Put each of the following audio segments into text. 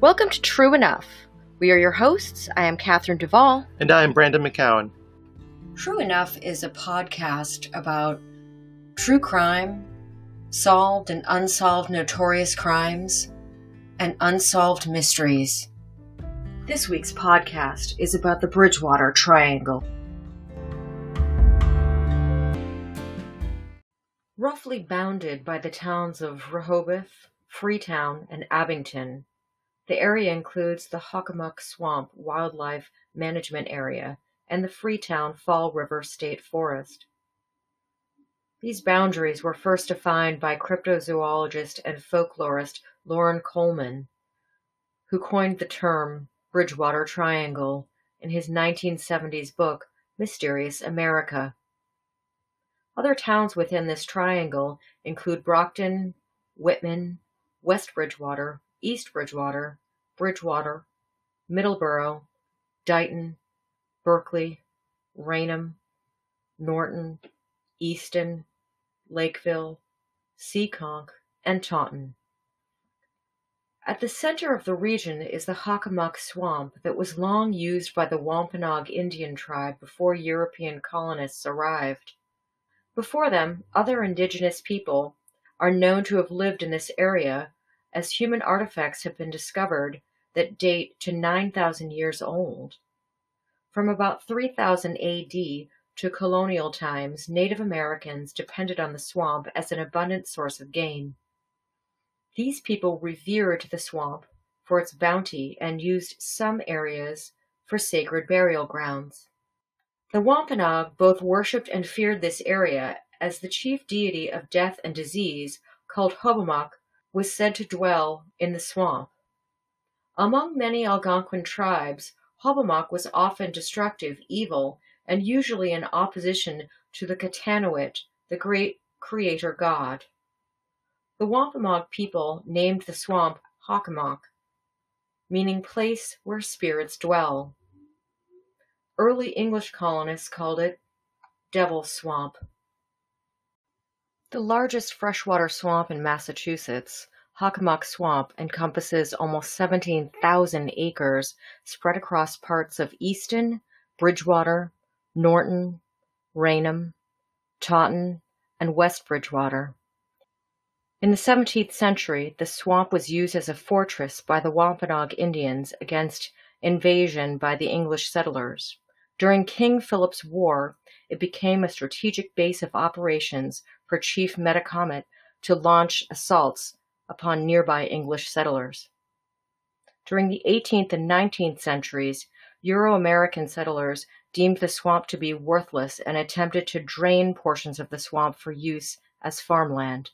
Welcome to True Enough. We are your hosts. I am Catherine Duvall. And I am Brandon McCowan. True Enough is a podcast about true crime, solved and unsolved notorious crimes, and unsolved mysteries. This week's podcast is about the Bridgewater Triangle. Roughly bounded by the towns of Rehoboth, Freetown, and Abington, the area includes the Hockomock Swamp Wildlife Management Area and the Freetown Fall River State Forest. These boundaries were first defined by cryptozoologist and folklorist Loren Coleman, who coined the term Bridgewater Triangle in his 1970s book Mysterious America. Other towns within this triangle include Brockton, Whitman, West Bridgewater, East Bridgewater, Bridgewater, Middleborough, Dighton, Berkley, Raynham, Norton, Easton, Lakeville, Seekonk, and Taunton. At the center of the region is the Hockomock Swamp that was long used by the Wampanoag Indian tribe before European colonists arrived. Before them, other indigenous people are known to have lived in this area as human artifacts have been discovered that date to 9,000 years old. From about 3000 AD to colonial times, Native Americans depended on the swamp as an abundant source of game. These people revered the swamp for its bounty and used some areas for sacred burial grounds. The Wampanoag both worshipped and feared this area as the chief deity of death and disease, called Hobomok, was said to dwell in the swamp. Among many Algonquin tribes, Hobomok was often destructive, evil, and usually in opposition to the Katahnawit, the great creator god. The Wampanoag people named the swamp Hockomock, meaning place where spirits dwell. Early English colonists called it Devil Swamp. The largest freshwater swamp in Massachusetts, Hockomock Swamp encompasses almost 17,000 acres spread across parts of Easton, Bridgewater, Norton, Raynham, Taunton, and West Bridgewater. In the 17th century, the swamp was used as a fortress by the Wampanoag Indians against invasion by the English settlers. During King Philip's War, it became a strategic base of operations for Chief Metacomet to launch assaults upon nearby English settlers. During the 18th and 19th centuries, Euro-American settlers deemed the swamp to be worthless and attempted to drain portions of the swamp for use as farmland.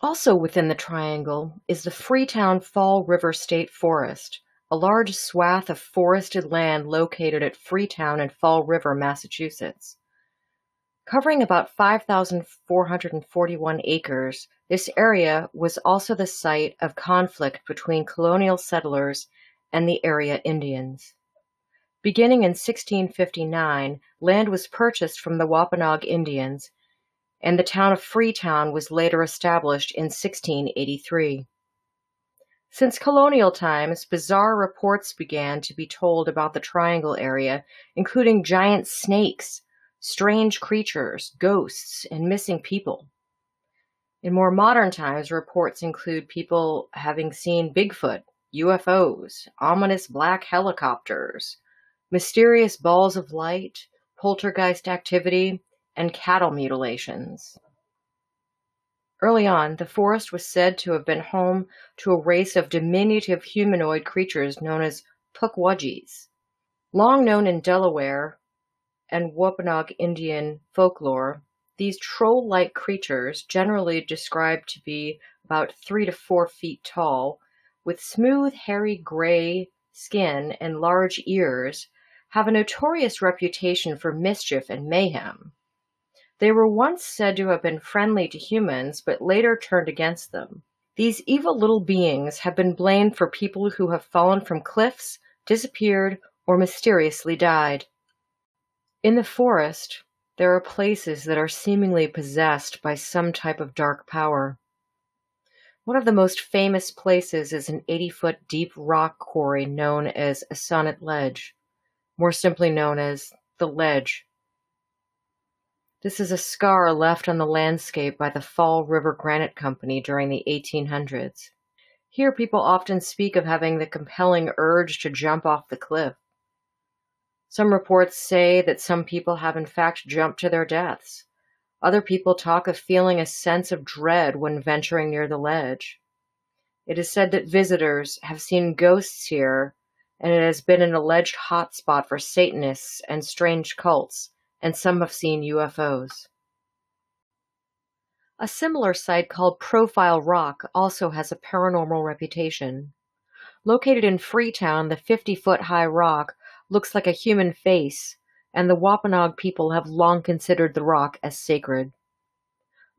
Also within the triangle is the Freetown Fall River State Forest, a large swath of forested land located at Freetown and Fall River, Massachusetts. Covering about 5,441 acres, this area was also the site of conflict between colonial settlers and the area Indians. Beginning in 1659, land was purchased from the Wampanoag Indians, and the town of Freetown was later established in 1683. Since colonial times, bizarre reports began to be told about the Triangle area, including giant snakes, strange creatures, ghosts, and missing people. In more modern times, reports include people having seen Bigfoot, UFOs, ominous black helicopters, mysterious balls of light, poltergeist activity, and cattle mutilations. Early on, the forest was said to have been home to a race of diminutive humanoid creatures known as Pukwudgies. Long known in Delaware, and Wampanoag Indian folklore, these troll-like creatures, generally described to be about three to four feet tall, with smooth, hairy gray skin and large ears, have a notorious reputation for mischief and mayhem. They were once said to have been friendly to humans, but later turned against them. These evil little beings have been blamed for people who have fallen from cliffs, disappeared, or mysteriously died. In the forest, there are places that are seemingly possessed by some type of dark power. One of the most famous places is an 80 foot deep rock quarry known as Assonet Ledge, more simply known as the Ledge. This is a scar left on the landscape by the Fall River Granite Company during the 1800s. Here people often speak of having the compelling urge to jump off the cliff. Some reports say that some people have in fact jumped to their deaths. Other people talk of feeling a sense of dread when venturing near the ledge. It is said that visitors have seen ghosts here, and it has been an alleged hotspot for Satanists and strange cults, and some have seen UFOs. A similar site called Profile Rock also has a paranormal reputation. Located in Freetown, the 50 foot high rock looks like a human face, and the Wampanoag people have long considered the rock as sacred.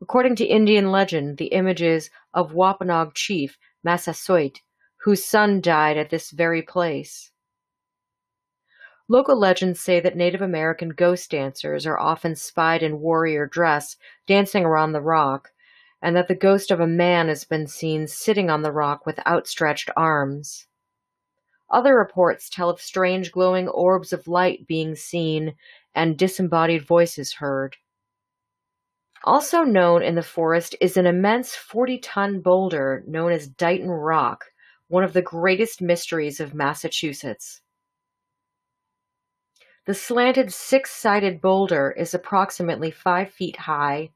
According to Indian legend, the images of Wampanoag chief Massasoit, whose son died at this very place. Local legends say that Native American ghost dancers are often spied in warrior dress dancing around the rock, and that the ghost of a man has been seen sitting on the rock with outstretched arms. Other reports tell of strange glowing orbs of light being seen and disembodied voices heard. Also known in the forest is an immense 40 ton boulder known as Dighton Rock, one of the greatest mysteries of Massachusetts. The slanted six sided boulder is approximately 5 feet high,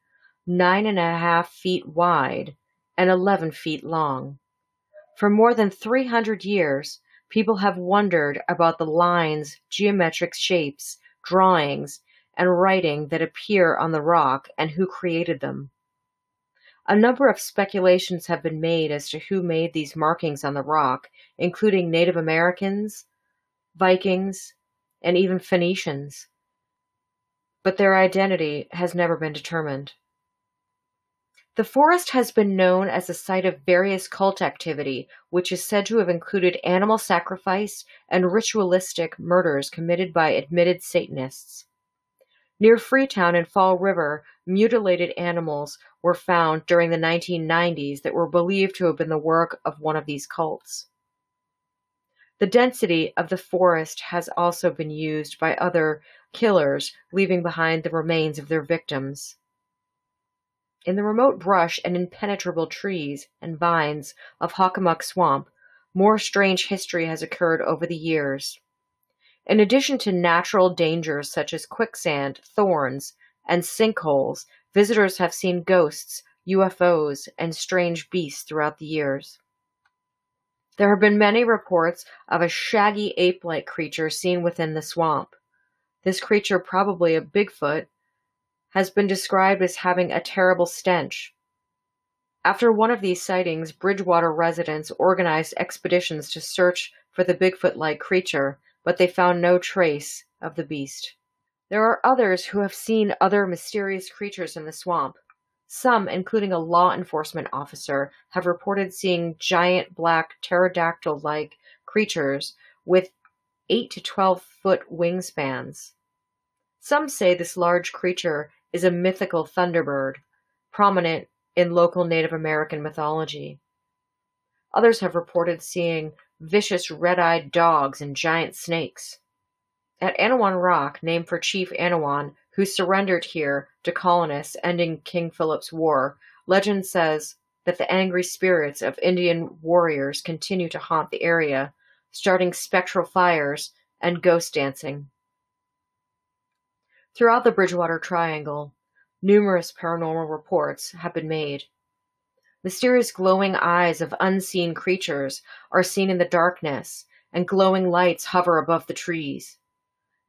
nine and a half feet wide, and 11 feet long. For more than 300 years, People have wondered about the lines, geometric shapes, drawings, and writing that appear on the rock and who created them. A number of speculations have been made as to who made these markings on the rock, including Native Americans, Vikings, and even Phoenicians, but their identity has never been determined. The forest has been known as a site of various cult activity, which is said to have included animal sacrifice and ritualistic murders committed by admitted Satanists. Near Freetown and Fall River, mutilated animals were found during the 1990s that were believed to have been the work of one of these cults. The density of the forest has also been used by other killers, leaving behind the remains of their victims. In the remote brush and impenetrable trees and vines of Hockomock Swamp, more strange history has occurred over the years. In addition to natural dangers such as quicksand, thorns, and sinkholes, visitors have seen ghosts, UFOs, and strange beasts throughout the years. There have been many reports of a shaggy ape like creature seen within the swamp. This creature, probably a Bigfoot, has been described as having a terrible stench. After one of these sightings, Bridgewater residents organized expeditions to search for the Bigfoot like creature, but they found no trace of the beast. There are others who have seen other mysterious creatures in the swamp. Some, including a law enforcement officer, have reported seeing giant black pterodactyl like creatures with 8 to 12 foot wingspans. Some say this large creature is a mythical thunderbird, prominent in local Native American mythology. Others have reported seeing vicious red-eyed dogs and giant snakes. At Anawan Rock, named for Chief Anawan, who surrendered here to colonists ending King Philip's War, legend says that the angry spirits of Indian warriors continue to haunt the area, starting spectral fires and ghost dancing. Throughout the Bridgewater Triangle, numerous paranormal reports have been made. Mysterious glowing eyes of unseen creatures are seen in the darkness, and glowing lights hover above the trees.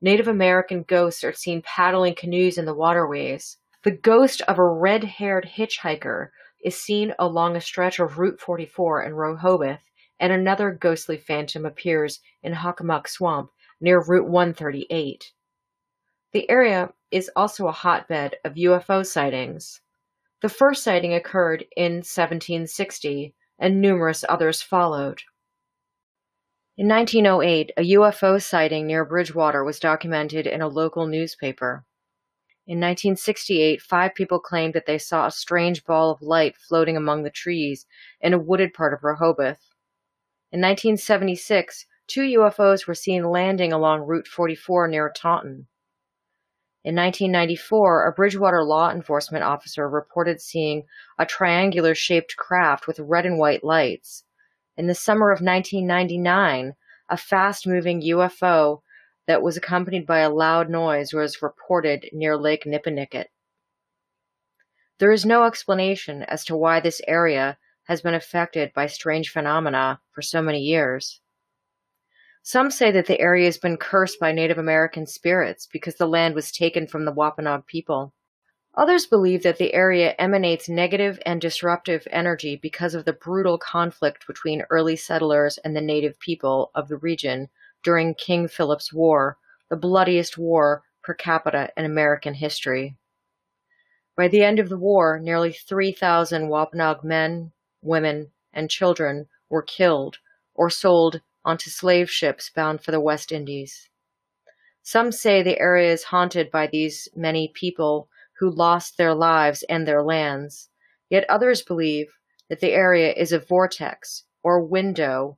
Native American ghosts are seen paddling canoes in the waterways. The ghost of a red haired hitchhiker is seen along a stretch of Route 44 in Rehoboth, and another ghostly phantom appears in Hockomock Swamp near Route 138. The area is also a hotbed of UFO sightings. The first sighting occurred in 1760, and numerous others followed. In 1908, a UFO sighting near Bridgewater was documented in a local newspaper. In 1968, five people claimed that they saw a strange ball of light floating among the trees in a wooded part of Rehoboth. In 1976, two UFOs were seen landing along Route 44 near Taunton. In 1994, a Bridgewater law enforcement officer reported seeing a triangular shaped craft with red and white lights. In the summer of 1999, a fast moving UFO that was accompanied by a loud noise was reported near Lake Nippenicket. There is no explanation as to why this area has been affected by strange phenomena for so many years. Some say that the area has been cursed by Native American spirits because the land was taken from the Wampanoag people. Others believe that the area emanates negative and disruptive energy because of the brutal conflict between early settlers and the native people of the region during King Philip's War, the bloodiest war per capita in American history. By the end of the war, nearly 3,000 Wampanoag men, women, and children were killed or sold onto slave ships bound for the West Indies. Some say the area is haunted by these many people who lost their lives and their lands, yet others believe that the area is a vortex or window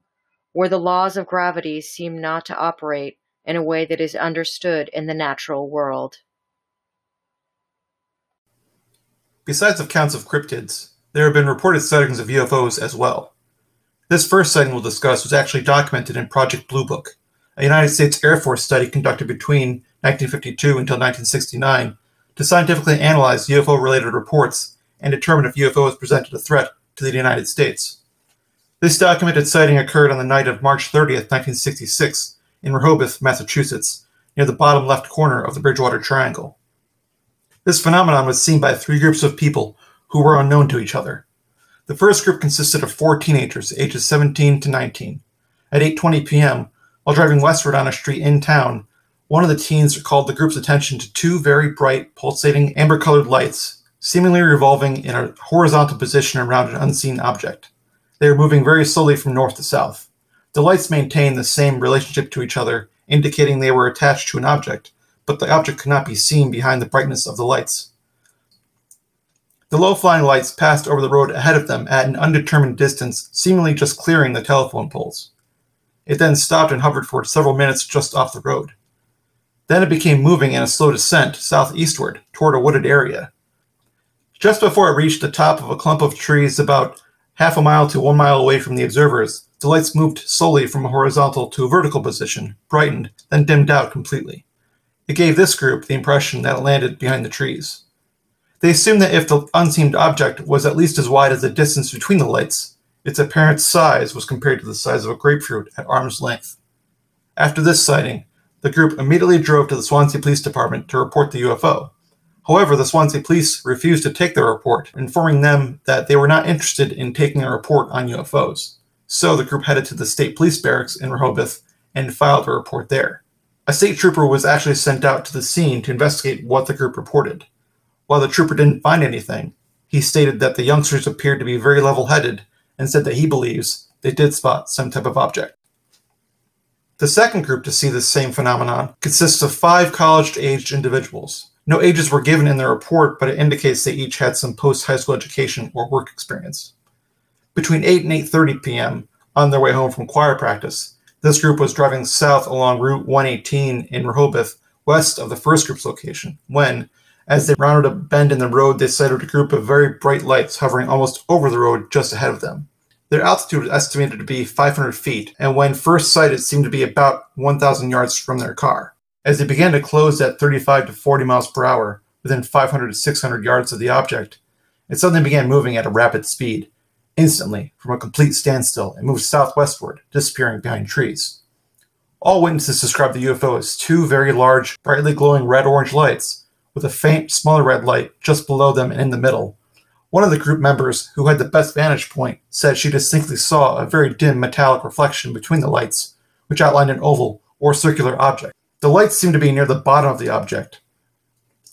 where the laws of gravity seem not to operate in a way that is understood in the natural world. Besides accounts of cryptids, there have been reported sightings of UFOs as well. This first sighting we'll discuss was actually documented in Project Blue Book, a United States Air Force study conducted between 1952 until 1969 to scientifically analyze UFO related reports and determine if UFOs presented a threat to the United States. This documented sighting occurred on the night of March 30th, 1966, in Rehoboth, Massachusetts, near the bottom left corner of the Bridgewater Triangle. This phenomenon was seen by three groups of people who were unknown to each other. The first group consisted of four teenagers, ages 17 to 19. At 8:20 p.m., while driving westward on a street in town, one of the teens called the group's attention to two very bright, pulsating, amber-colored lights, seemingly revolving in a horizontal position around an unseen object. They were moving very slowly from north to south. The lights maintained the same relationship to each other, indicating they were attached to an object, but the object could not be seen behind the brightness of the lights. The low-flying lights passed over the road ahead of them at an undetermined distance, seemingly just clearing the telephone poles. It then stopped and hovered for several minutes just off the road. Then it became moving in a slow descent southeastward toward a wooded area. Just before it reached the top of a clump of trees about half a mile to one mile away from the observers, the lights moved slowly from a horizontal to a vertical position, brightened, then dimmed out completely. It gave this group the impression that it landed behind the trees. They assumed that if the unseen object was at least as wide as the distance between the lights, its apparent size was compared to the size of a grapefruit at arm's length. After this sighting, the group immediately drove to the Swansea Police Department to report the UFO. However, the Swansea Police refused to take the report, informing them that they were not interested in taking a report on UFOs. So the group headed to the State Police Barracks in Rehoboth and filed a report there. A state trooper was actually sent out to the scene to investigate what the group reported. While the trooper didn't find anything, he stated that the youngsters appeared to be very level headed and said that he believes they did spot some type of object. The second group to see this same phenomenon consists of five college aged individuals. No ages were given in the report, but it indicates they each had some post high school education or work experience. Between 8 and 8:30 p.m., on their way home from choir practice, this group was driving south along Route 118 in Rehoboth, west of the first group's location, when, as they rounded a bend in the road, they sighted a group of very bright lights hovering almost over the road just ahead of them. Their altitude was estimated to be 500 feet, and when first sighted, seemed to be about 1,000 yards from their car. As they began to close at 35 to 40 miles per hour, within 500 to 600 yards of the object, it suddenly began moving at a rapid speed. Instantly, from a complete standstill, it moved southwestward, disappearing behind trees. All witnesses described the UFO as two very large, brightly glowing red orange lights with a faint, smaller red light just below them and in the middle. One of the group members, who had the best vantage point, said she distinctly saw a very dim metallic reflection between the lights, which outlined an oval or circular object. The lights seemed to be near the bottom of the object.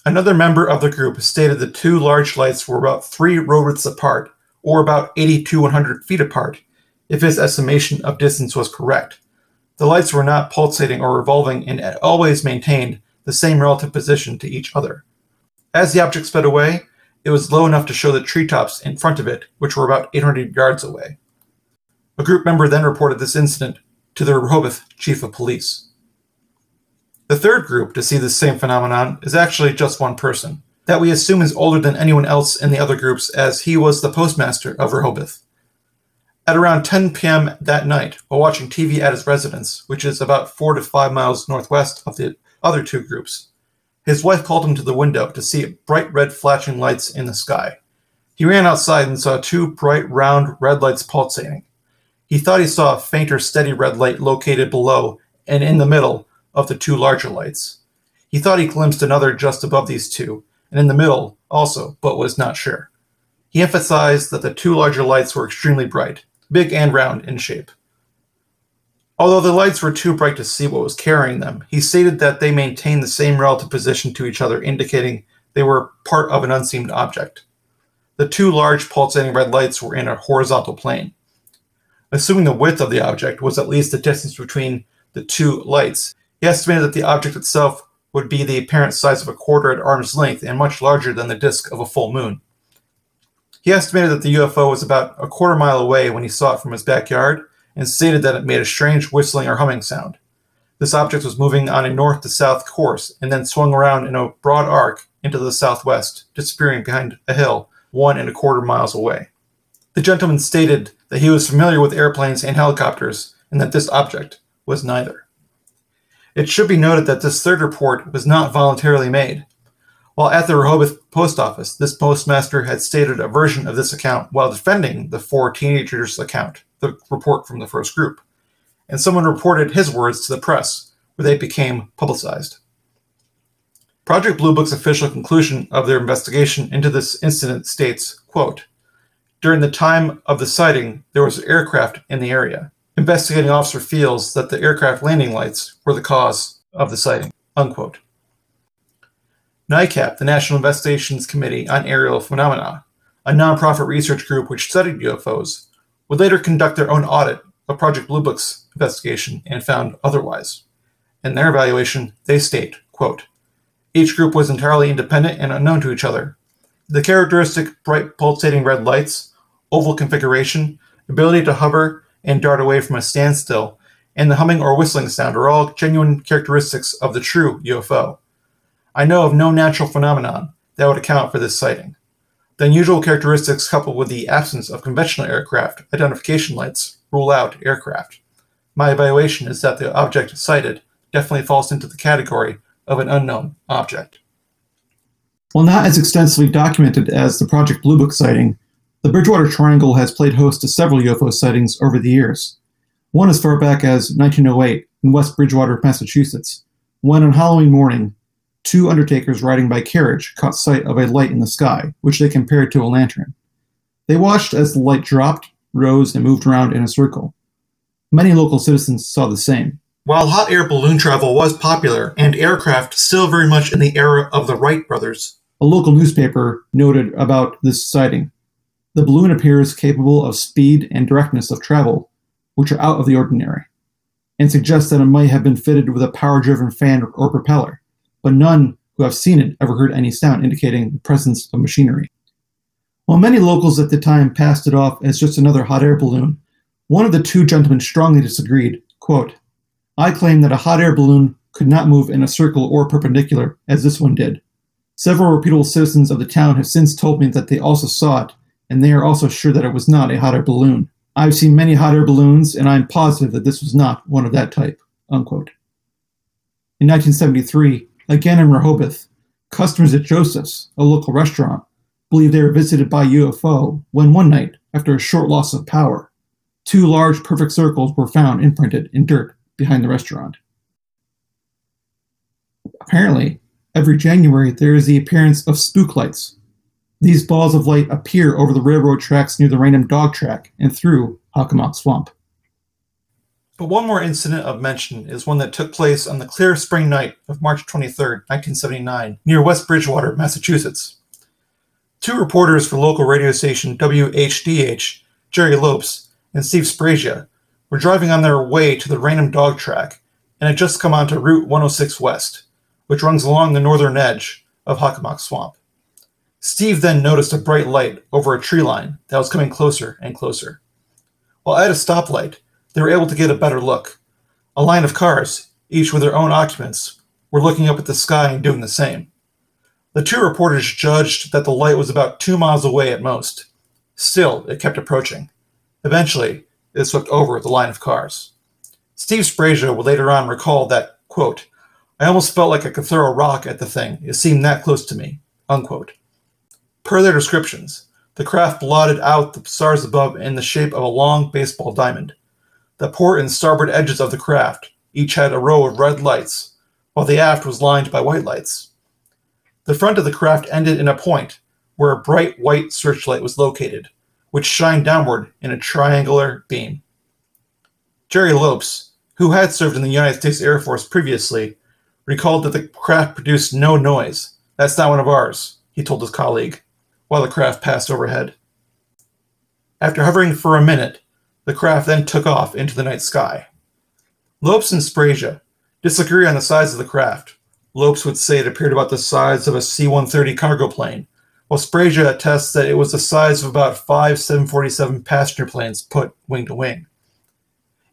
Another member of the group stated the two large lights were about three road apart, or about 80 to 100 feet apart, if his estimation of distance was correct. The lights were not pulsating or revolving and always maintained the same relative position to each other. As the object sped away, it was low enough to show the treetops in front of it, which were about 800 yards away. A group member then reported this incident to the Rehoboth chief of police. The third group to see this same phenomenon is actually just one person, that we assume is older than anyone else in the other groups as he was the postmaster of Rehoboth. At around 10 p.m. that night, while watching TV at his residence, which is about four to five miles northwest of the other two groups, his wife called him to the window to see bright red flashing lights in the sky. He ran outside and saw two bright round red lights pulsating. He thought he saw a fainter steady red light located below and in the middle of the two larger lights. He thought he glimpsed another just above these two, and in the middle also, but was not sure. He emphasized that the two larger lights were extremely bright, big and round in shape. Although the lights were too bright to see what was carrying them, he stated that they maintained the same relative position to each other, indicating they were part of an unseen object. The two large pulsating red lights were in a horizontal plane. Assuming the width of the object was at least the distance between the two lights, he estimated that the object itself would be the apparent size of a quarter at arm's length and much larger than the disk of a full moon. He estimated that the UFO was about a quarter mile away when he saw it from his backyard and stated that it made a strange whistling or humming sound. This object was moving on a north to south course and then swung around in a broad arc into the southwest, disappearing behind a hill one and a quarter miles away. The gentleman stated that he was familiar with airplanes and helicopters and that this object was neither. It should be noted that this third report was not voluntarily made. While at the Rehoboth post office, this postmaster had stated a version of this account while defending the four teenagers' account the report from the first group, and someone reported his words to the press, where they became publicized. Project Blue Book's official conclusion of their investigation into this incident states, quote, During the time of the sighting, there was an aircraft in the area. Investigating officer feels that the aircraft landing lights were the cause of the sighting. Unquote. NICAP, the National Investigations Committee on Aerial Phenomena, a nonprofit research group which studied UFOs, would later conduct their own audit of Project Blue Book's investigation and found otherwise. In their evaluation, they state, quote, each group was entirely independent and unknown to each other. The characteristic bright pulsating red lights, oval configuration, ability to hover and dart away from a standstill, and the humming or whistling sound are all genuine characteristics of the true UFO. I know of no natural phenomenon that would account for this sighting. The unusual characteristics coupled with the absence of conventional aircraft identification lights rule out aircraft. My evaluation is that the object sighted definitely falls into the category of an unknown object. While not as extensively documented as the Project Blue Book sighting, the Bridgewater Triangle has played host to several UFO sightings over the years. One as far back as 1908 in West Bridgewater, Massachusetts, when on Halloween morning, two undertakers riding by carriage caught sight of a light in the sky, which they compared to a lantern. They watched as the light dropped, rose, and moved around in a circle. Many local citizens saw the same. While hot air balloon travel was popular and aircraft still very much in the era of the Wright brothers, a local newspaper noted about this sighting. The balloon appears capable of speed and directness of travel, which are out of the ordinary, and suggests that it might have been fitted with a power driven fan or propeller but none who have seen it ever heard any sound indicating the presence of machinery. While many locals at the time passed it off as just another hot air balloon, one of the two gentlemen strongly disagreed. Quote, I claim that a hot air balloon could not move in a circle or perpendicular as this one did. Several reputable citizens of the town have since told me that they also saw it, and they are also sure that it was not a hot air balloon. I've seen many hot air balloons, and I'm positive that this was not one of that type. Unquote. In 1973, Again in Rehoboth, customers at Joseph's, a local restaurant, believe they were visited by UFO when one night, after a short loss of power, two large perfect circles were found imprinted in dirt behind the restaurant. Apparently, every January there is the appearance of spook lights. These balls of light appear over the railroad tracks near the Raynham dog track and through Hockomock Swamp. But one more incident of mention is one that took place on the clear spring night of March 23, 1979, near West Bridgewater, Massachusetts. Two reporters for local radio station WHDH, Jerry Lopes and Steve Sbraccia, were driving on their way to the Raynham dog track and had just come onto Route 106 West, which runs along the northern edge of Hockomock Swamp. Steve then noticed a bright light over a tree line that was coming closer and closer. While at a stoplight, they were able to get a better look. A line of cars, each with their own occupants, were looking up at the sky and doing the same. The two reporters judged that the light was about two miles away at most. Still, it kept approaching. Eventually, it swept over the line of cars. Steve Sbraccia would later on recall that, quote, I almost felt like I could throw a rock at the thing. It seemed that close to me, unquote. Per their descriptions, the craft blotted out the stars above in the shape of a long baseball diamond. The port and starboard edges of the craft each had a row of red lights, while the aft was lined by white lights. The front of the craft ended in a point where a bright white searchlight was located, which shined downward in a triangular beam. Jerry Lopes, who had served in the United States Air Force previously, recalled that the craft produced no noise. That's not one of ours, he told his colleague, while the craft passed overhead. After hovering for a minute, the craft then took off into the night sky. Lopes and Sbraccia disagree on the size of the craft. Lopes would say it appeared about the size of a C 130 cargo plane, while Sbraccia attests that it was the size of about five 747 passenger planes put wing to wing.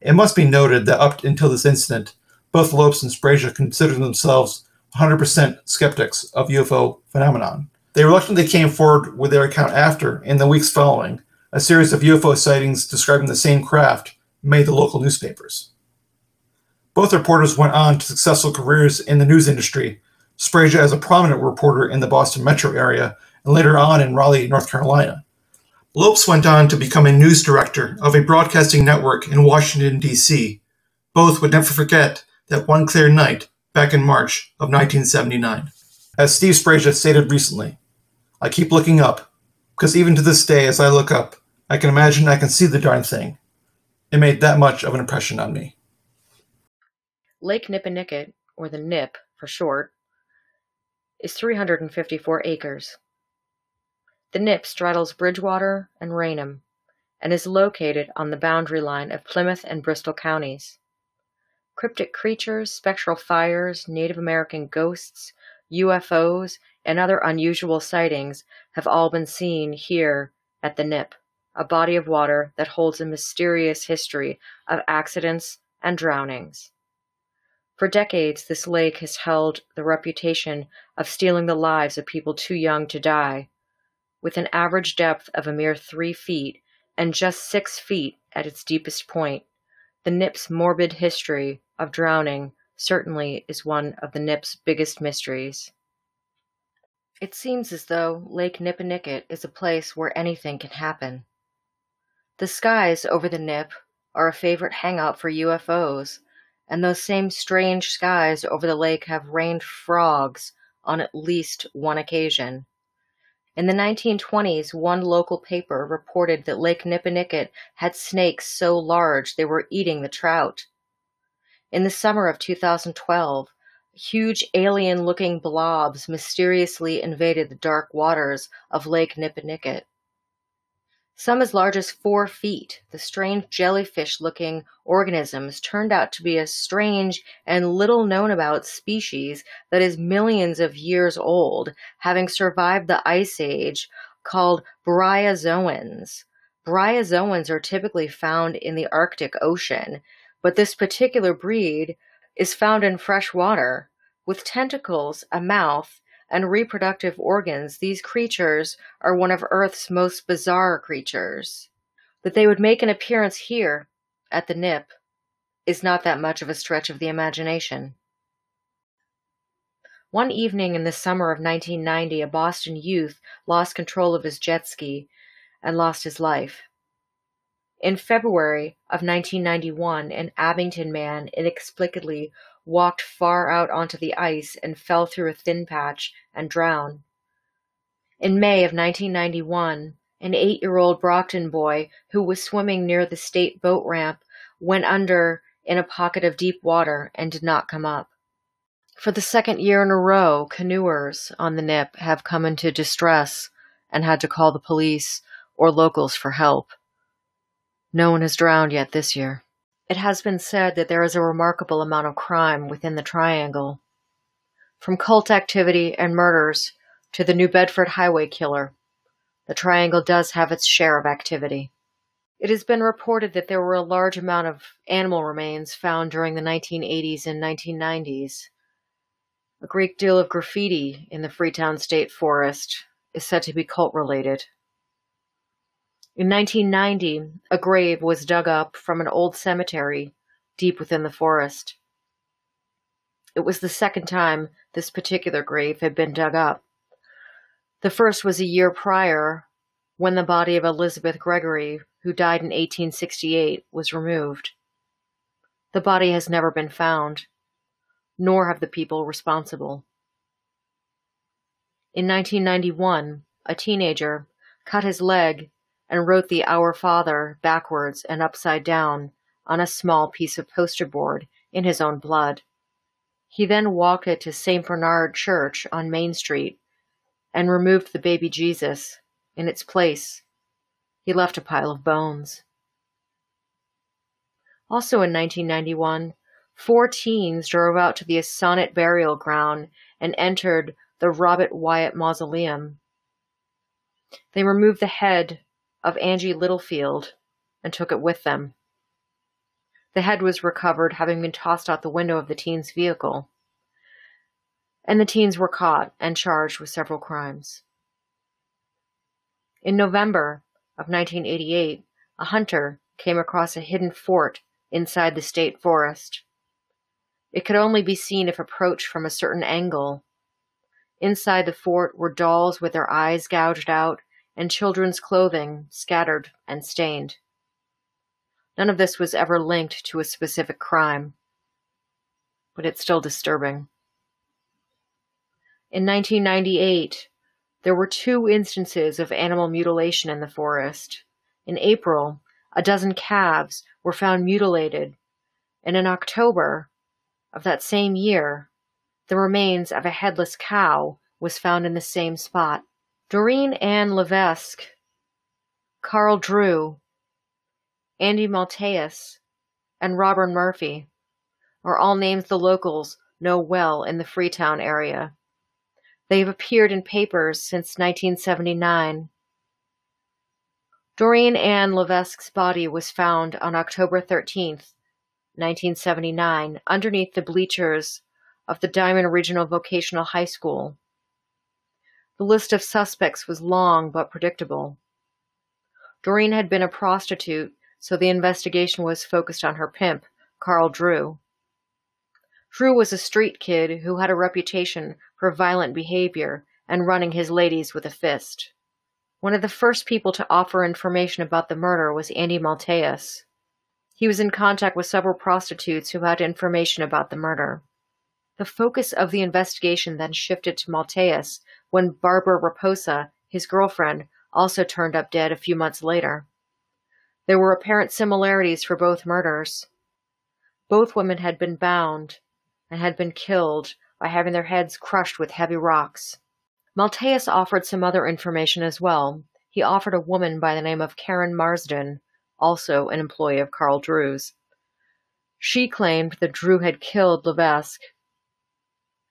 It must be noted that up until this incident, both Lopes and Sbraccia considered themselves 100% skeptics of UFO phenomenon. They reluctantly came forward with their account after, in the weeks following, a series of UFO sightings describing the same craft made the local newspapers. Both reporters went on to successful careers in the news industry, Sbraccia as a prominent reporter in the Boston metro area and later on in Raleigh, North Carolina. Lopes went on to become a news director of a broadcasting network in Washington, D.C. Both would never forget that one clear night back in March of 1979. As Steve Sbraccia stated recently, I keep looking up, because even to this day, as I look up, I can imagine I can see the darn thing. It made that much of an impression on me. Lake Nippenicket, or the Nip for short, is 354 acres. The Nip straddles Bridgewater and Raynham and is located on the boundary line of Plymouth and Bristol counties. Cryptic creatures, spectral fires, Native American ghosts, UFOs, and other unusual sightings have all been seen here at the Nip, a body of water that holds a mysterious history of accidents and drownings. For decades, this lake has held the reputation of stealing the lives of people too young to die. With an average depth of a mere three feet and just six feet at its deepest point, the Nip's morbid history of drowning certainly is one of the Nip's biggest mysteries. It seems as though Lake Nippenicket is a place where anything can happen. The skies over the Nip are a favorite hangout for UFOs, and those same strange skies over the lake have rained frogs on at least one occasion. In the 1920s, one local paper reported that Lake Nippenicket had snakes so large they were eating the trout. In the summer of 2012, huge alien looking blobs mysteriously invaded the dark waters of Lake Nippenicket. Some as large as four feet, the strange jellyfish looking organisms turned out to be a strange and little known about species that is millions of years old, having survived the Ice Age, called bryozoans. Bryozoans are typically found in the Arctic Ocean, but this particular breed is found in fresh water. With tentacles, a mouth, and reproductive organs, these creatures are one of Earth's most bizarre creatures. That they would make an appearance here, at the Nip, is not that much of a stretch of the imagination. One evening in the summer of 1990, a Boston youth lost control of his jet ski and lost his life. In February of 1991, an Abington man inexplicably walked far out onto the ice and fell through a thin patch and drowned. In May of 1991, an eight-year-old Brockton boy who was swimming near the state boat ramp went under in a pocket of deep water and did not come up. For the second year in a row, canoers on the Nip have come into distress and had to call the police or locals for help. No one has drowned yet this year. It has been said that there is a remarkable amount of crime within the Triangle. From cult activity and murders to the New Bedford highway killer, the triangle does have its share of activity. It has been reported that there were a large amount of animal remains found during the 1980s and 1990s. A great deal of graffiti in the Freetown State Forest is said to be cult related. In 1990, a grave was dug up from an old cemetery deep within the forest. It was the second time this particular grave had been dug up. The first was a year prior, when the body of Elizabeth Gregory, who died in 1868, was removed. The body has never been found, nor have the people responsible. In 1991, a teenager cut his leg and wrote the Our Father backwards and upside down on a small piece of poster board in his own blood. He then walked it to St. Bernard Church on Main Street and removed the baby Jesus. In its place, he left a pile of bones. Also in 1991, four teens drove out to the Assonet burial ground and entered the Robert Wyatt Mausoleum. They removed the head of Angie Littlefield and took it with them. The head was recovered, having been tossed out the window of the teens' vehicle. And the teens were caught and charged with several crimes. In November of 1988, a hunter came across a hidden fort inside the state forest. It could only be seen if approached from a certain angle. Inside the fort were dolls with their eyes gouged out and children's clothing scattered and stained. None of this was ever linked to a specific crime, but it's still disturbing. In 1998, there were two instances of animal mutilation in the forest. In April, a dozen calves were found mutilated, and in October of that same year, the remains of a headless cow was found in the same spot. Doreen Ann Levesque, Carl Drew, Andy Maltais, and Robert Murphy are all names the locals know well in the Freetown area. They have appeared in papers since 1979. Doreen Ann Levesque's body was found on October 13, 1979, underneath the bleachers of the Diman Regional Vocational High School. The list of suspects was long but predictable. Doreen had been a prostitute so the investigation was focused on her pimp, Carl Drew. Drew was a street kid who had a reputation for violent behavior and running his ladies with a fist. One of the first people to offer information about the murder was Andy Maltais. He was in contact with several prostitutes who had information about the murder. The focus of the investigation then shifted to Maltais when Barbara Raposa, his girlfriend, also turned up dead a few months later. There were apparent similarities for both murders. Both women had been bound and had been killed by having their heads crushed with heavy rocks. Maltais offered some other information as well. He offered a woman by the name of Karen Marsden, also an employee of Carl Drew's. She claimed that Drew had killed Levesque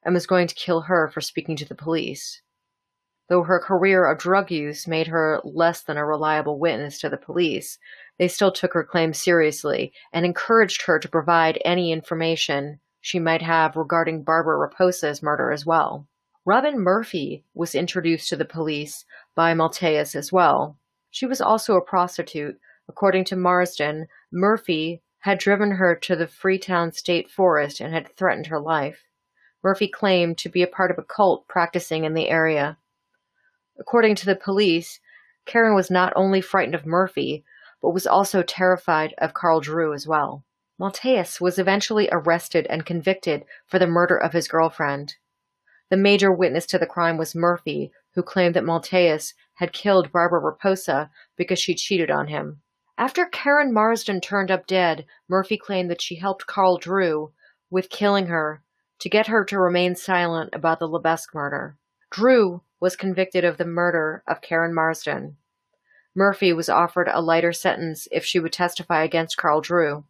and was going to kill her for speaking to the police. Though her career of drug use made her less than a reliable witness to the police, they still took her claim seriously and encouraged her to provide any information she might have regarding Barbara Raposa's murder as well. Robin Murphy was introduced to the police by Maltais as well. She was also a prostitute. According to Marsden, Murphy had driven her to the Freetown State Forest and had threatened her life. Murphy claimed to be a part of a cult practicing in the area. According to the police, Karen was not only frightened of Murphy, but was also terrified of Carl Drew as well. Maltais was eventually arrested and convicted for the murder of his girlfriend. The major witness to the crime was Murphy, who claimed that Maltais had killed Barbara Raposa because she cheated on him. After Karen Marsden turned up dead, Murphy claimed that she helped Carl Drew with killing her to get her to remain silent about the Levesque murder. Drew was convicted of the murder of Karen Marsden. Murphy was offered a lighter sentence if she would testify against Carl Drew.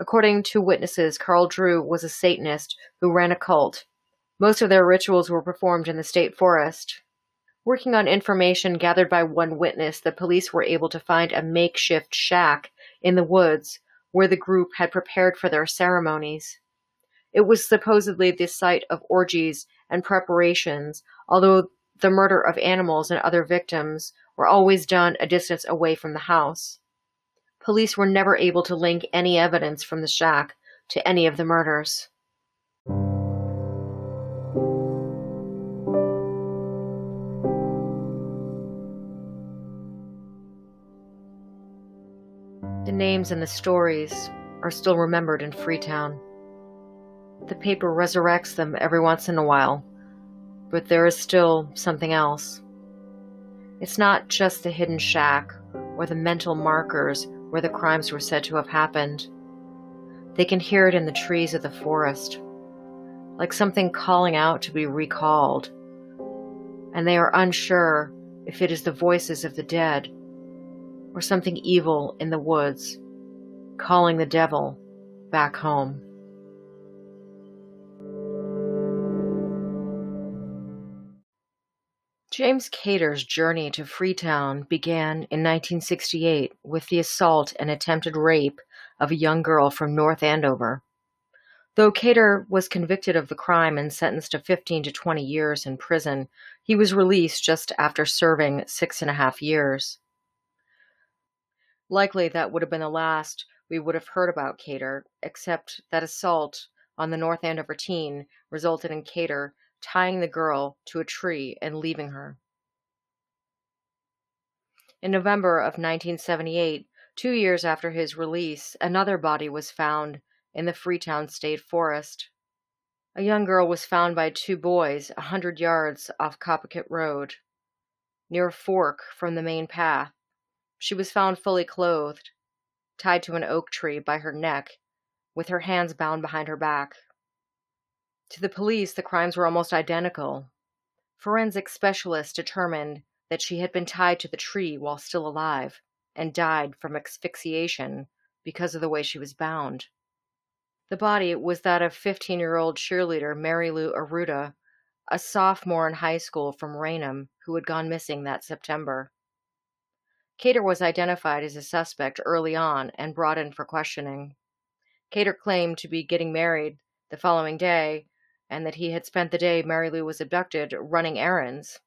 According to witnesses, Carl Drew was a Satanist who ran a cult. Most of their rituals were performed in the state forest. Working on information gathered by one witness, the police were able to find a makeshift shack in the woods where the group had prepared for their ceremonies. It was supposedly the site of orgies and preparations, although the murder of animals and other victims were always done a distance away from the house. Police were never able to link any evidence from the shack to any of the murders. The names and the stories are still remembered in Freetown. The paper resurrects them every once in a while, but there is still something else. It's not just the hidden shack or the mental markers where the crimes were said to have happened. They can hear it in the trees of the forest, like something calling out to be recalled, and they are unsure if it is the voices of the dead or something evil in the woods, calling the devil back home. James Kater's journey to Freetown began in 1968 with the assault and attempted rape of a young girl from North Andover. Though Kater was convicted of the crime and sentenced to 15 to 20 years in prison, he was released just after serving six and a half years. Likely that would have been the last we would have heard about Kater, except that assault on the North Andover teen resulted in Kater tying the girl to a tree and leaving her. In November of 1978, two years after his release, another body was found in the Freetown State Forest. A young girl was found by two boys a hundred yards off Copicut Road, near a fork from the main path. She was found fully clothed, tied to an oak tree by her neck, with her hands bound behind her back. To the police, the crimes were almost identical. Forensic specialists determined that she had been tied to the tree while still alive and died from asphyxiation because of the way she was bound. The body was that of 15 year old cheerleader Mary Lou Arruda, a sophomore in high school from Raynham who had gone missing that September. Kater was identified as a suspect early on and brought in for questioning. Kater claimed to be getting married the following day and that he had spent the day Mary Lou was abducted running errands.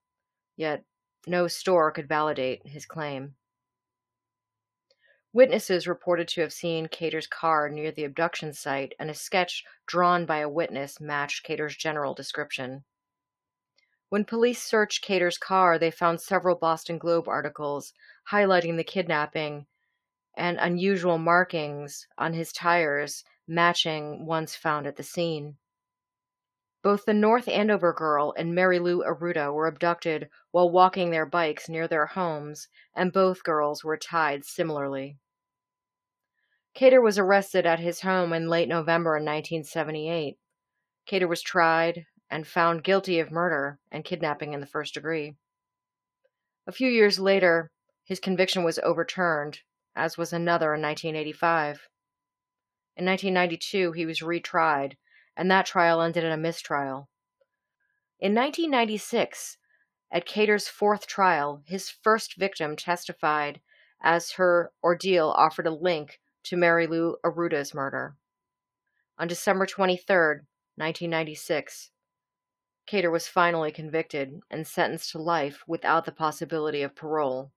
Yet no store could validate his claim. Witnesses reported to have seen Kater's car near the abduction site, and a sketch drawn by a witness matched Kater's general description. When police searched Kater's car, they found several Boston Globe articles highlighting the kidnapping and unusual markings on his tires matching ones found at the scene. Both the North Andover girl and Mary Lou Arruda were abducted while walking their bikes near their homes, and both girls were tied similarly. Kater was arrested at his home in late November in 1978. Kater was tried and found guilty of murder and kidnapping in the first degree. A few years later, his conviction was overturned, as was another in 1985. In 1992, he was retried, and that trial ended in a mistrial. In 1996, at Kater's fourth trial, his first victim testified as her ordeal offered a link to Mary Lou Arruda's murder. On December 23, 1996, Kater was finally convicted and sentenced to life without the possibility of parole.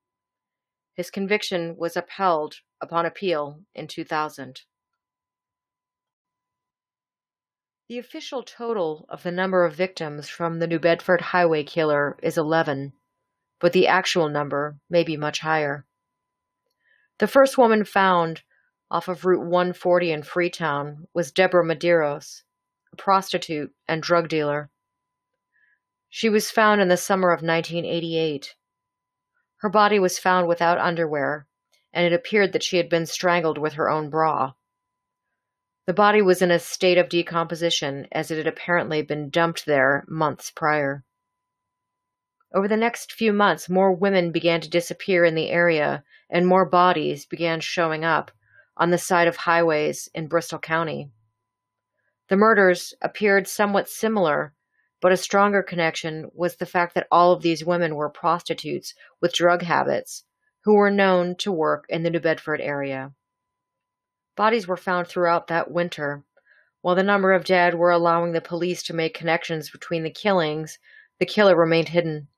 His conviction was upheld upon appeal in 2000. The official total of the number of victims from the New Bedford highway killer is 11, but the actual number may be much higher. The first woman found off of Route 140 in Freetown was Deborah Medeiros, a prostitute and drug dealer. She was found in the summer of 1988. Her body was found without underwear, and it appeared that she had been strangled with her own bra. The body was in a state of decomposition, as it had apparently been dumped there months prior. Over the next few months, more women began to disappear in the area, and more bodies began showing up on the side of highways in Bristol County. The murders appeared somewhat similar but a stronger connection was the fact that all of these women were prostitutes with drug habits who were known to work in the New Bedford area. Bodies were found throughout that winter. While the number of dead were allowing the police to make connections between the killings, the killer remained hidden.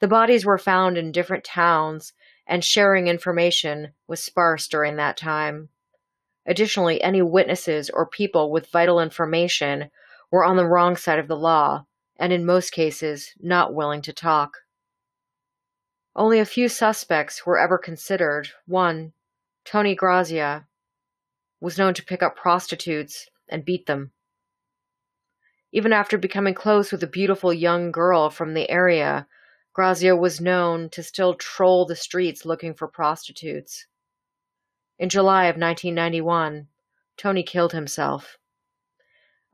The bodies were found in different towns, and sharing information was sparse during that time. Additionally, any witnesses or people with vital information were on the wrong side of the law, and in most cases, not willing to talk. Only a few suspects were ever considered. One, Tony Grazia, was known to pick up prostitutes and beat them. Even after becoming close with a beautiful young girl from the area, Grazia was known to still troll the streets looking for prostitutes. In July of 1991, Tony killed himself.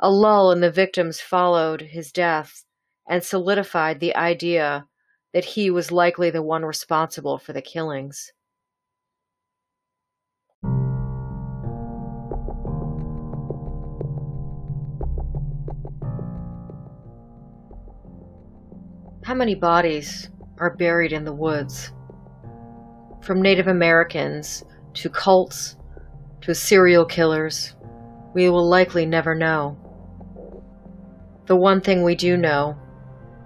A lull in the victims followed his death and solidified the idea that he was likely the one responsible for the killings. How many bodies are buried in the woods? From Native Americans to cults to serial killers, we will likely never know. The one thing we do know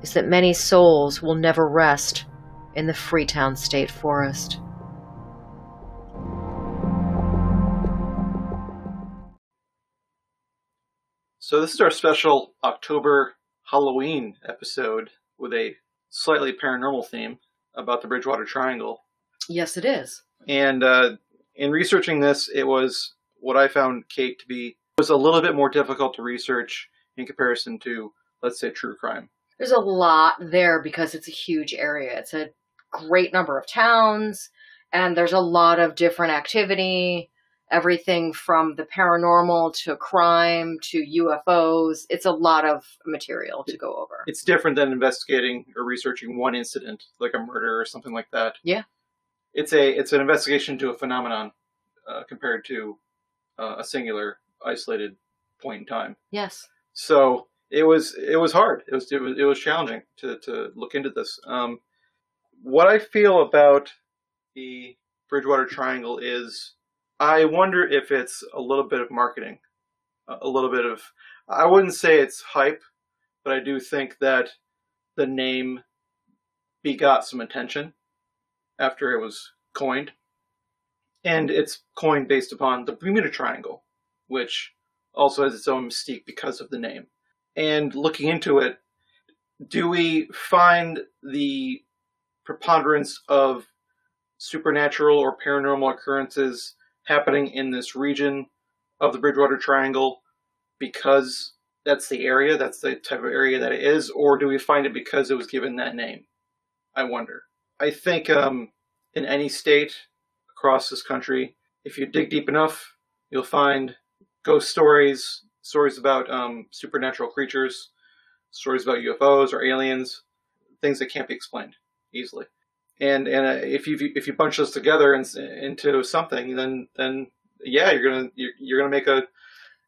is that many souls will never rest in the Freetown State Forest. So, this is our special October Halloween episode with a slightly paranormal theme about the Bridgewater Triangle. Yes, it is. And uh, in researching this, it was what I found Kate to be was a little bit more difficult to research in comparison to, let's say, true crime. There's a lot there because it's a huge area. It's a great number of towns, and there's a lot of different activity. Everything from the paranormal to crime to UFOs. It's a lot of material to go over. It's different than investigating or researching one incident, like a murder or something like that. Yeah. It's a it's an investigation to a phenomenon uh, compared to uh, a singular isolated point in time. Yes. So it was it was hard. It was it was, it was challenging to to look into this. Um, what I feel about the Bridgewater Triangle is I wonder if it's a little bit of marketing, a little bit of I wouldn't say it's hype, but I do think that the name begot some attention after it was coined. And it's coined based upon the Bermuda Triangle, which also has its own mystique because of the name. And looking into it, do we find the preponderance of supernatural or paranormal occurrences happening in this region of the Bridgewater Triangle because that's the area, that's the type of area that it is, or do we find it because it was given that name? I wonder. I think um, in any state across this country, if you dig deep enough, you'll find ghost stories, stories about um, supernatural creatures, stories about UFOs or aliens, things that can't be explained easily. And and uh, if you if you bunch those together in, into something, then then yeah, you're gonna you're, you're gonna make a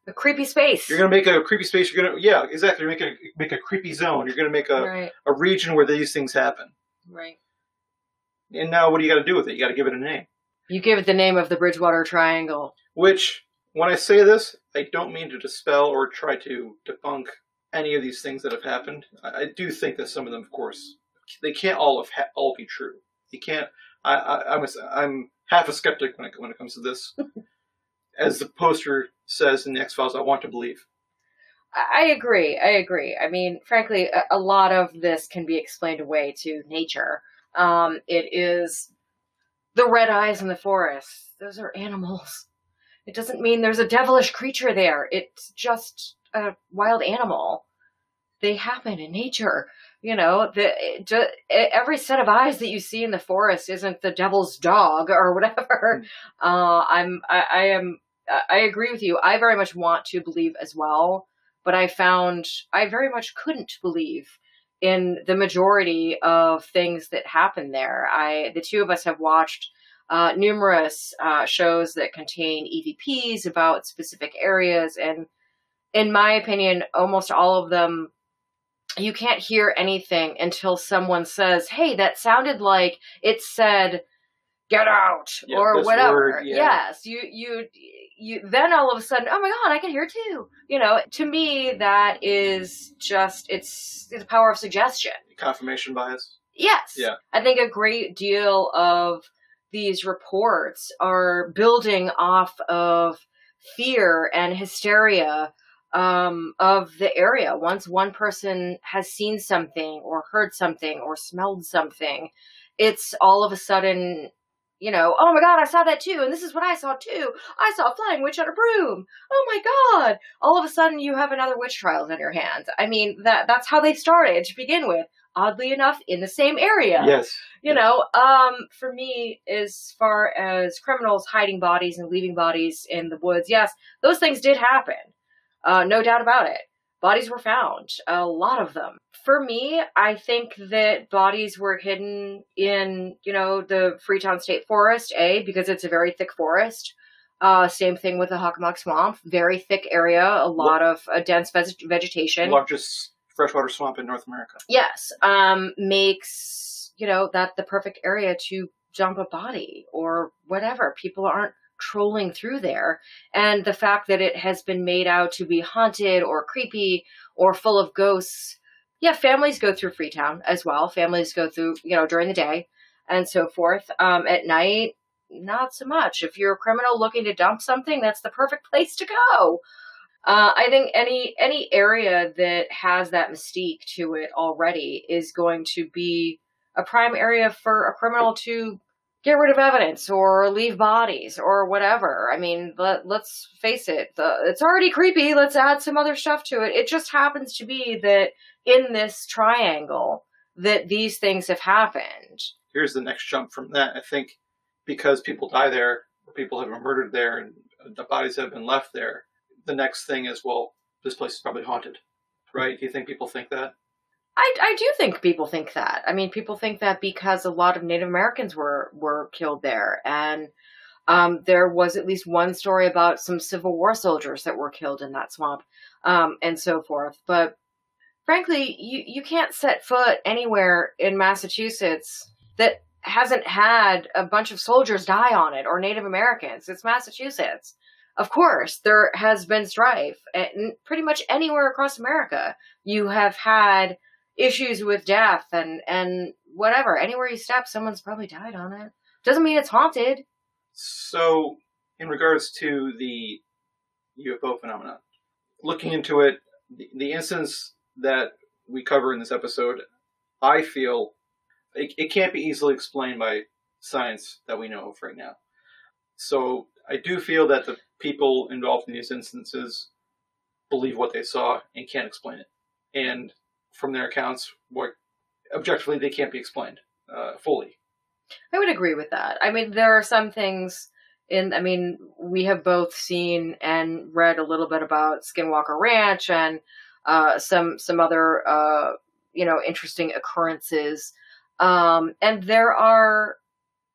a creepy space. You're gonna make a creepy space. You're gonna yeah, exactly. You're make a make a creepy zone. You're gonna make a right. a region where these things happen. Right. And now, what do you got to do with it? You got to give it a name. You give it the name of the Bridgewater Triangle. Which, when I say this, I don't mean to dispel or try to debunk any of these things that have happened. I, I do think that some of them, of course, they can't all have ha- all be true. You can't. I, I, I'm a, I'm half a skeptic when it when it comes to this. As the poster says in the X Files, I want to believe. I agree. I agree. I mean, frankly, a, a lot of this can be explained away to nature. Um, it is the red eyes in the forest. Those are animals. It doesn't mean there's a devilish creature there. It's just a wild animal. They happen in nature. You know, the just, every set of eyes that you see in the forest isn't the devil's dog or whatever. Uh, I'm, I, I am, I agree with you. I very much want to believe as well, but I found I very much couldn't believe in the majority of things that happen there. I, the two of us have watched uh, numerous uh, shows that contain EVPs about specific areas, and in my opinion, almost all of them you can't hear anything until someone says, "Hey, that sounded like it said." Get out Yeah, or whatever. word, yeah. Yes, you you you. Then all of a sudden, oh my god, I can hear too. You know, to me, that is just it's, it's the power of suggestion. Confirmation bias. Yes. Yeah. I think a great deal of these reports are building off of fear and hysteria um, of the area. Once one person has seen something or heard something or smelled something, it's all of a sudden, you know, oh my God, I saw that too. And this is what I saw too. I saw a flying witch on a broom. Oh my God. All of a sudden you have another witch trials in your hands. I mean, that, that's how they started to begin with. Oddly enough, in the same area Yes. you know um for me as far as criminals hiding bodies and leaving bodies in the woods yes those things did happen uh no doubt about it. Bodies were found a lot of them. For me i think that bodies were hidden in you know the freetown state forest a because it's a very thick forest. Uh same thing with the hockomock swamp very thick area a lot of uh, dense veg- vegetation. Largest freshwater swamp in North America. yes um makes you know that the perfect area to dump a body or whatever. People aren't trolling through there. And the fact that it has been made out to be haunted or creepy or full of ghosts yeah families go through freetown as well. Families go through you know during the day and so forth. Um at night not so much. If you're a criminal looking to dump something that's the perfect place to go. Uh, I think any any area that has that mystique to it already is going to be a prime area for a criminal to get rid of evidence or leave bodies or whatever. I mean, let, let's face it, the, it's already creepy. Let's add some other stuff to it. It just happens to be that in this triangle that these things have happened. Here's the next jump from that. I think because people die there, people have been murdered there, and the bodies have been left there. The next thing is, well, this place is probably haunted, right? Do you think people think that? I, I do think people think that. I mean, people think that because a lot of Native Americans were were killed there, and um, there was at least one story about some Civil War soldiers that were killed in that swamp, um, and so forth. But frankly, you you can't set foot anywhere in Massachusetts that hasn't had a bunch of soldiers die on it or Native Americans. It's Massachusetts. Of course, there has been strife, and pretty much anywhere across America, you have had issues with death and and whatever. Anywhere you step, someone's probably died on it. Doesn't mean it's haunted. So, in regards to the UFO phenomenon, looking into it, the, the instance that we cover in this episode, I feel it, it can't be easily explained by science that we know of right now. So, I do feel that the people involved in these instances believe what they saw and can't explain it. And from their accounts, what objectively they can't be explained uh, fully. I would agree with that. I mean, there are some things in, I mean, we have both seen and read a little bit about Skinwalker Ranch and uh, some some other uh, you know interesting occurrences, um, and there are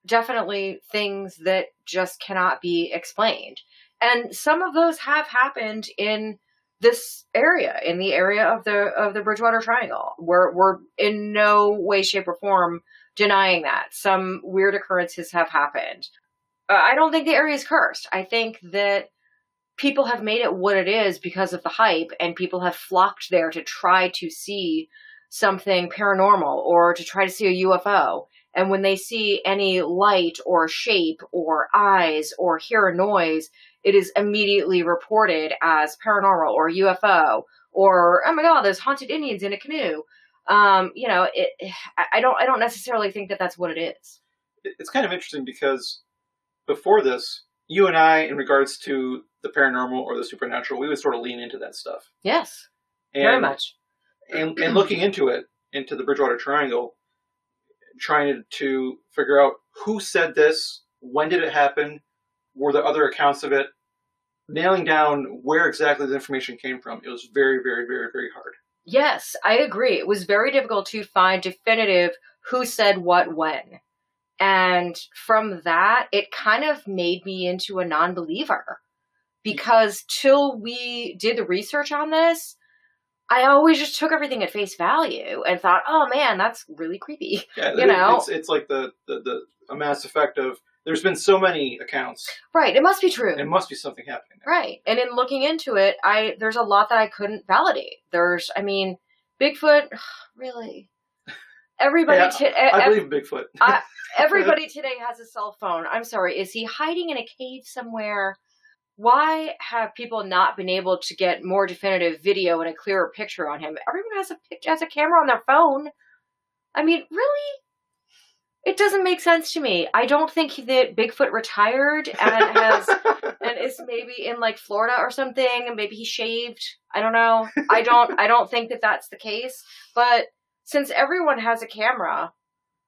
definitely things that just cannot be explained, and some of those have happened in this area, in the area of the of the Bridgewater Triangle. We're we're in no way, shape, or form denying that. Some weird occurrences have happened. Uh, I don't think the area is cursed. I think that people have made it what it is because of the hype, and people have flocked there to try to see something paranormal or to try to see a UFO. And when they see any light or shape or eyes or hear a noise, it is immediately reported as paranormal or UFO or oh my god, there's haunted Indians in a canoe. Um, you know, it. I don't. I don't necessarily think that that's what it is. it's kind of interesting because before this, you and I, in regards to the paranormal or the supernatural, we would sort of lean into that stuff. Yes, And, very much. And, and looking into it, into the Bridgewater Triangle, trying to figure out who said this, when did it happen, were there other accounts of it, nailing down where exactly the information came from. It was very, very, very, very hard. Yes, I agree. It was very difficult to find definitive who said what when. And from that, it kind of made me into a non believer. Because till we did the research on this, I always just took everything at face value and thought, oh man, that's really creepy. Yeah, You know? it's, it's like the, the, the a mass effect of there's been so many accounts. Right. It must be true. It must be something happening. There. Right. And in looking into it, I there's a lot that I couldn't validate. There's I mean, Bigfoot really everybody Yeah, to, I ev- believe Bigfoot. I- everybody today has a cell phone. I'm sorry, is he hiding in a cave somewhere? Why have people not been able to get more definitive video and a clearer picture on him? Everyone has a pic- has a camera on their phone. I mean, really? It doesn't make sense to me. I don't think that Bigfoot retired and has and is maybe in like Florida or something, and maybe he shaved. I don't know. I don't. I don't think that that's the case. But since everyone has a camera,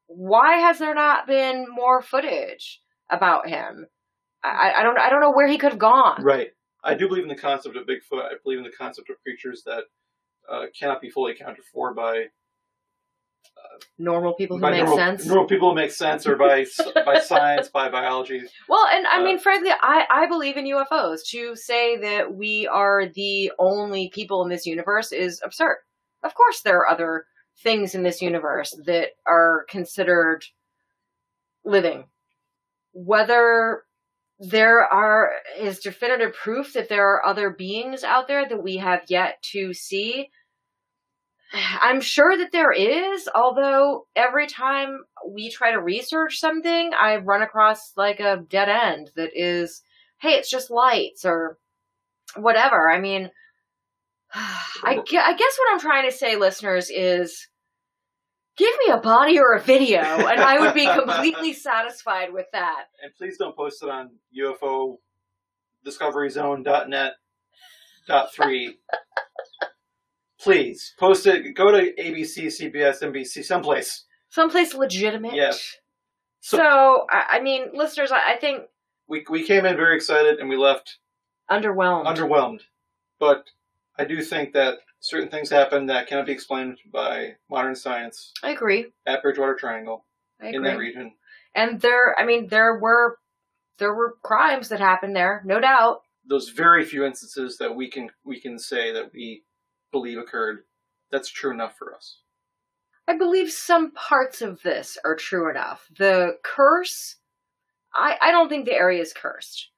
why has there not been more footage about him? I, I- I don't. I don't know where he could have gone. right. I do believe in the concept of Bigfoot. I believe in the concept of creatures that uh, cannot be fully accounted for by Normal people who make normal, sense. normal people who make sense or by by science, by biology. Well, and I Uh, mean, frankly, I, I believe in UFOs. To say that we are the only people in this universe is absurd. Of course, there are other things in this universe that are considered living. Whether there are is definitive proof that there are other beings out there that we have yet to see. I'm sure that there is, although every time we try to research something, I run across like a dead end that is, hey, it's just lights or whatever. I mean, I, I guess what I'm trying to say, listeners, is give me a body or a video, and I would be completely satisfied with that. And please don't post it on UFO discoveryzone.net dot three. please post it. Go to ABC, CBS, NBC, someplace. Someplace legitimate. Yes. So, So- I, I mean, listeners, I, I think We we came in very excited and we left underwhelmed. underwhelmed. But I do think that certain things happen that cannot be explained by modern science I agree. at Bridgewater Triangle I in that region. and there, I mean, there were there were crimes that happened there, no doubt. Those very few instances that we can we can say that we believe occurred, that's true enough for us. I believe some parts of this are true enough. The curse, I, I don't think the area is cursed.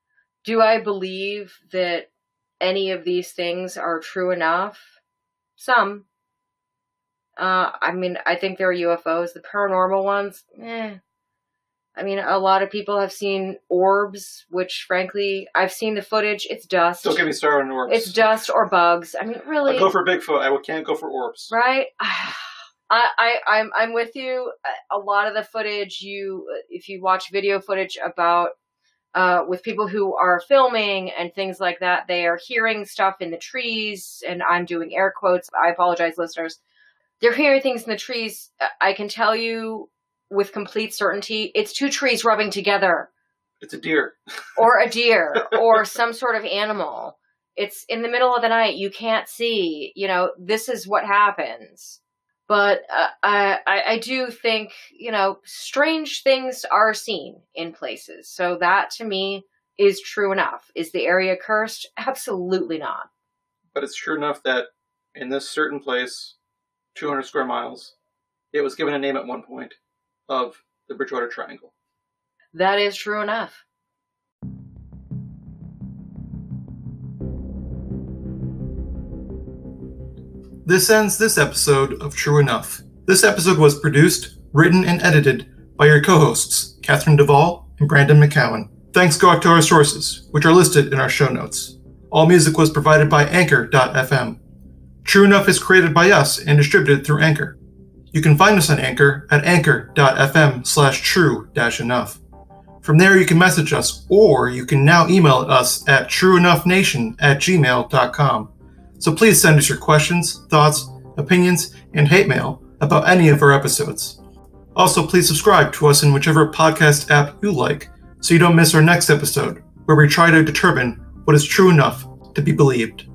Do I believe that any of these things are true enough? Some. Uh, I mean, I think there are UFOs. The paranormal ones, eh. I mean, a lot of people have seen orbs, which frankly, I've seen the footage. It's dust. Don't get me started on orbs. It's dust or bugs. I mean, really. I go for Bigfoot. I can't go for orbs. right I, I i'm i'm with you a lot of the footage you if you watch video footage about uh with people who are filming and things like that they are hearing stuff in the trees and i'm doing air quotes i apologize listeners they're hearing things in the trees i can tell you with complete certainty it's two trees rubbing together It's a deer. or a deer or some sort of animal. It's in the middle of the night. You can't see. You know, this is what happens. But uh, I, I I do think you know strange things are seen in places. So that to me is true enough. Is the area cursed? Absolutely not. But it's true enough that in this certain place, 200 square miles, it was given a name at one point of the Bridgewater Triangle. That is true enough. This ends this episode of True Enough. This episode was produced, written, and edited by your co hosts, Catherine Duvall and Brandon McCowan. Thanks go out to our sources, which are listed in our show notes. All music was provided by Anchor.fm. True Enough is created by us and distributed through Anchor. You can find us on Anchor at anchor.fm slash true enough. From there, you can message us, or you can now email us at trueenoughnation at gmail.com. So please send us your questions, thoughts, opinions, and hate mail about any of our episodes. Also, please subscribe to us in whichever podcast app you like so you don't miss our next episode, where we try to determine what is true enough to be believed.